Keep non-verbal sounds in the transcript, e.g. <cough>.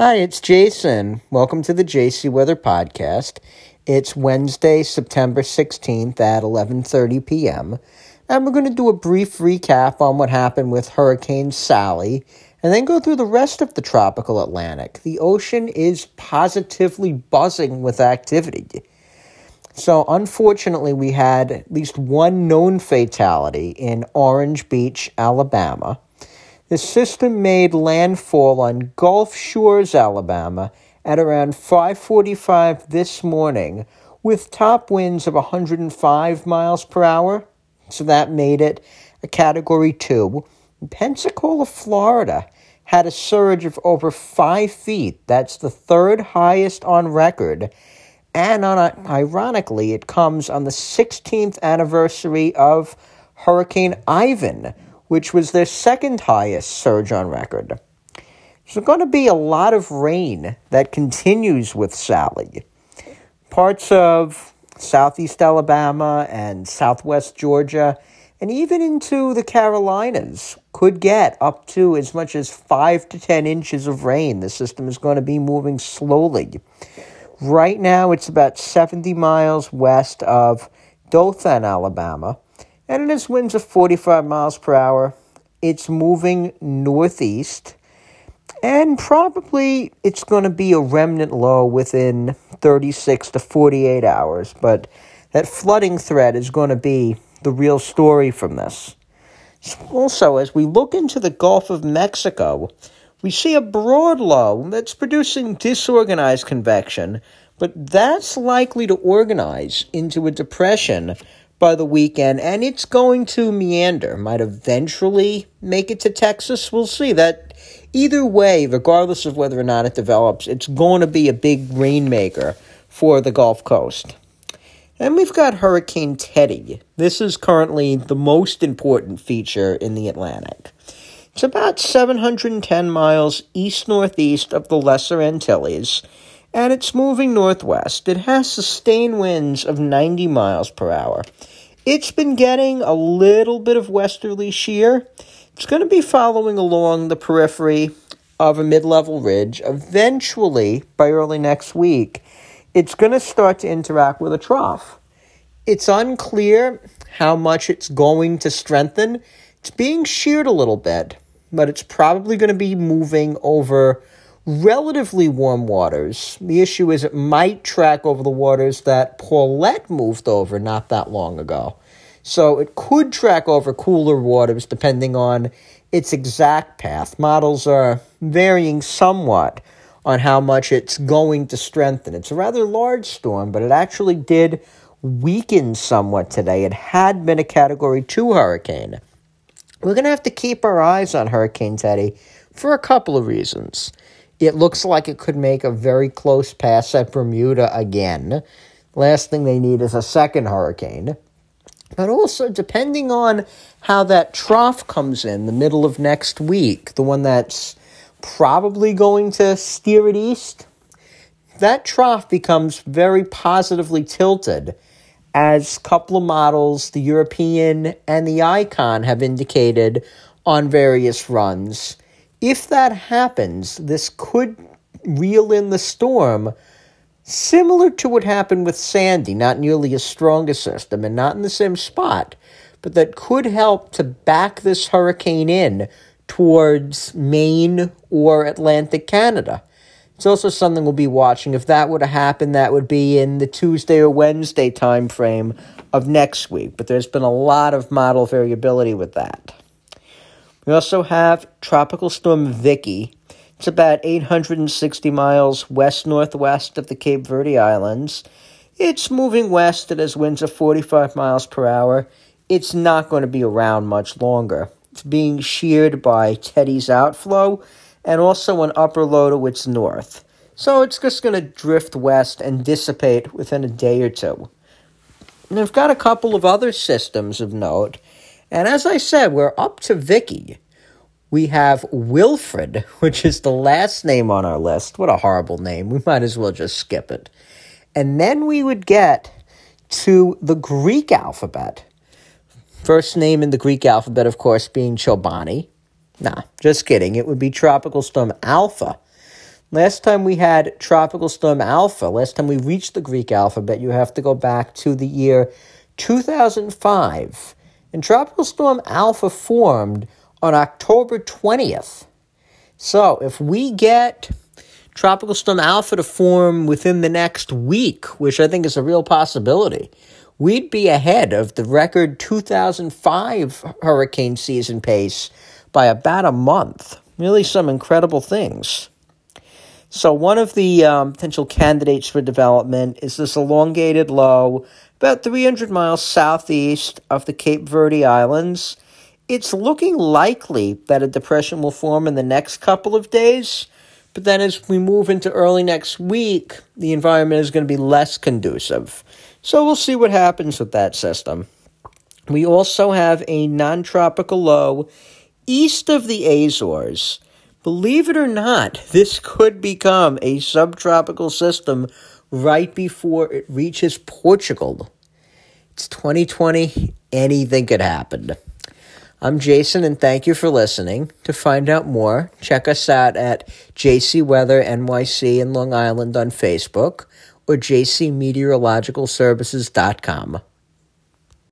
Hi, it's Jason. Welcome to the JC Weather Podcast. It's Wednesday, September 16th at 11:30 p.m. And we're going to do a brief recap on what happened with Hurricane Sally and then go through the rest of the tropical Atlantic. The ocean is positively buzzing with activity. So, unfortunately, we had at least one known fatality in Orange Beach, Alabama. The system made landfall on Gulf Shores, Alabama at around 5:45 this morning with top winds of 105 miles per hour. So that made it a category 2. Pensacola, Florida had a surge of over 5 feet. That's the third highest on record. And on a, ironically, it comes on the 16th anniversary of Hurricane Ivan, which was their second highest surge on record. There's going to be a lot of rain that continues with Sally. Parts of southeast Alabama and southwest Georgia, and even into the Carolinas, could get up to as much as 5 to 10 inches of rain. The system is going to be moving slowly. Right now, it's about 70 miles west of Dothan, Alabama and it has winds of 45 miles per hour. It's moving northeast, and probably it's going to be a remnant low within 36 to 48 hours. But that flooding threat is going to be the real story from this. Also, as we look into the Gulf of Mexico, we see a broad low that's producing disorganized convection, but that's likely to organize into a depression by the weekend, and it's going to meander. Might eventually make it to Texas. We'll see. That either way, regardless of whether or not it develops, it's going to be a big rainmaker for the Gulf Coast. And we've got Hurricane Teddy. This is currently the most important feature in the Atlantic. It's about 710 miles east northeast of the Lesser Antilles, and it's moving northwest. It has sustained winds of 90 miles per hour. It's been getting a little bit of westerly shear. It's going to be following along the periphery of a mid level ridge. Eventually, by early next week, it's going to start to interact with a trough. It's unclear how much it's going to strengthen. It's being sheared a little bit, but it's probably going to be moving over relatively warm waters. The issue is it might track over the waters that Paulette moved over not that long ago. So it could track over cooler waters depending on its exact path. Models are varying somewhat on how much it's going to strengthen. It's a rather large storm, but it actually did weaken somewhat today. It had been a Category 2 hurricane. We're going to have to keep our eyes on Hurricane Teddy for a couple of reasons. It looks like it could make a very close pass at Bermuda again. Last thing they need is a second hurricane. But also, depending on how that trough comes in the middle of next week, the one that's probably going to steer it east, that trough becomes very positively tilted as a couple of models, the European and the Icon, have indicated on various runs. If that happens, this could reel in the storm Similar to what happened with Sandy, not nearly as strong a system and not in the same spot, but that could help to back this hurricane in towards Maine or Atlantic Canada. It's also something we'll be watching. If that were to happen, that would be in the Tuesday or Wednesday time frame of next week. But there's been a lot of model variability with that. We also have Tropical Storm Vicky, it's about 860 miles west northwest of the Cape Verde Islands. It's moving west. It has winds of 45 miles per hour. It's not going to be around much longer. It's being sheared by Teddy's outflow and also an upper low to its north. So it's just going to drift west and dissipate within a day or two. And I've got a couple of other systems of note. And as I said, we're up to Vicky we have Wilfred, <laughs> which is the last name on our list. What a horrible name. We might as well just skip it. And then we would get to the Greek alphabet. First name in the Greek alphabet, of course, being Chobani. Nah, just kidding. It would be Tropical Storm Alpha. Last time we had Tropical Storm Alpha, last time we reached the Greek alphabet, you have to go back to the year 2005. And Tropical Storm Alpha formed on October 20th. So if we get Tropical Storm Alpha to form within the next week, which I think is a real possibility, we'd be ahead of the record 2005 hurricane season pace by about a month. Really, some incredible things. So, one of the um, potential candidates for development is this elongated low about 300 miles southeast of the Cape Verde Islands. It's looking likely that a depression will form in the next couple of days but then as we move into early next week, the environment is going to be less conducive. So we'll see what happens with that system. We also have a non tropical low east of the Azores. Believe it or not, this could become a subtropical system right before it reaches Portugal. It's 2020, anything could happen. I'm Jason, and thank you for listening. To find out more, check us out at JC Weather NYC in Long Island on Facebook or jcmeteorologicalservices.com.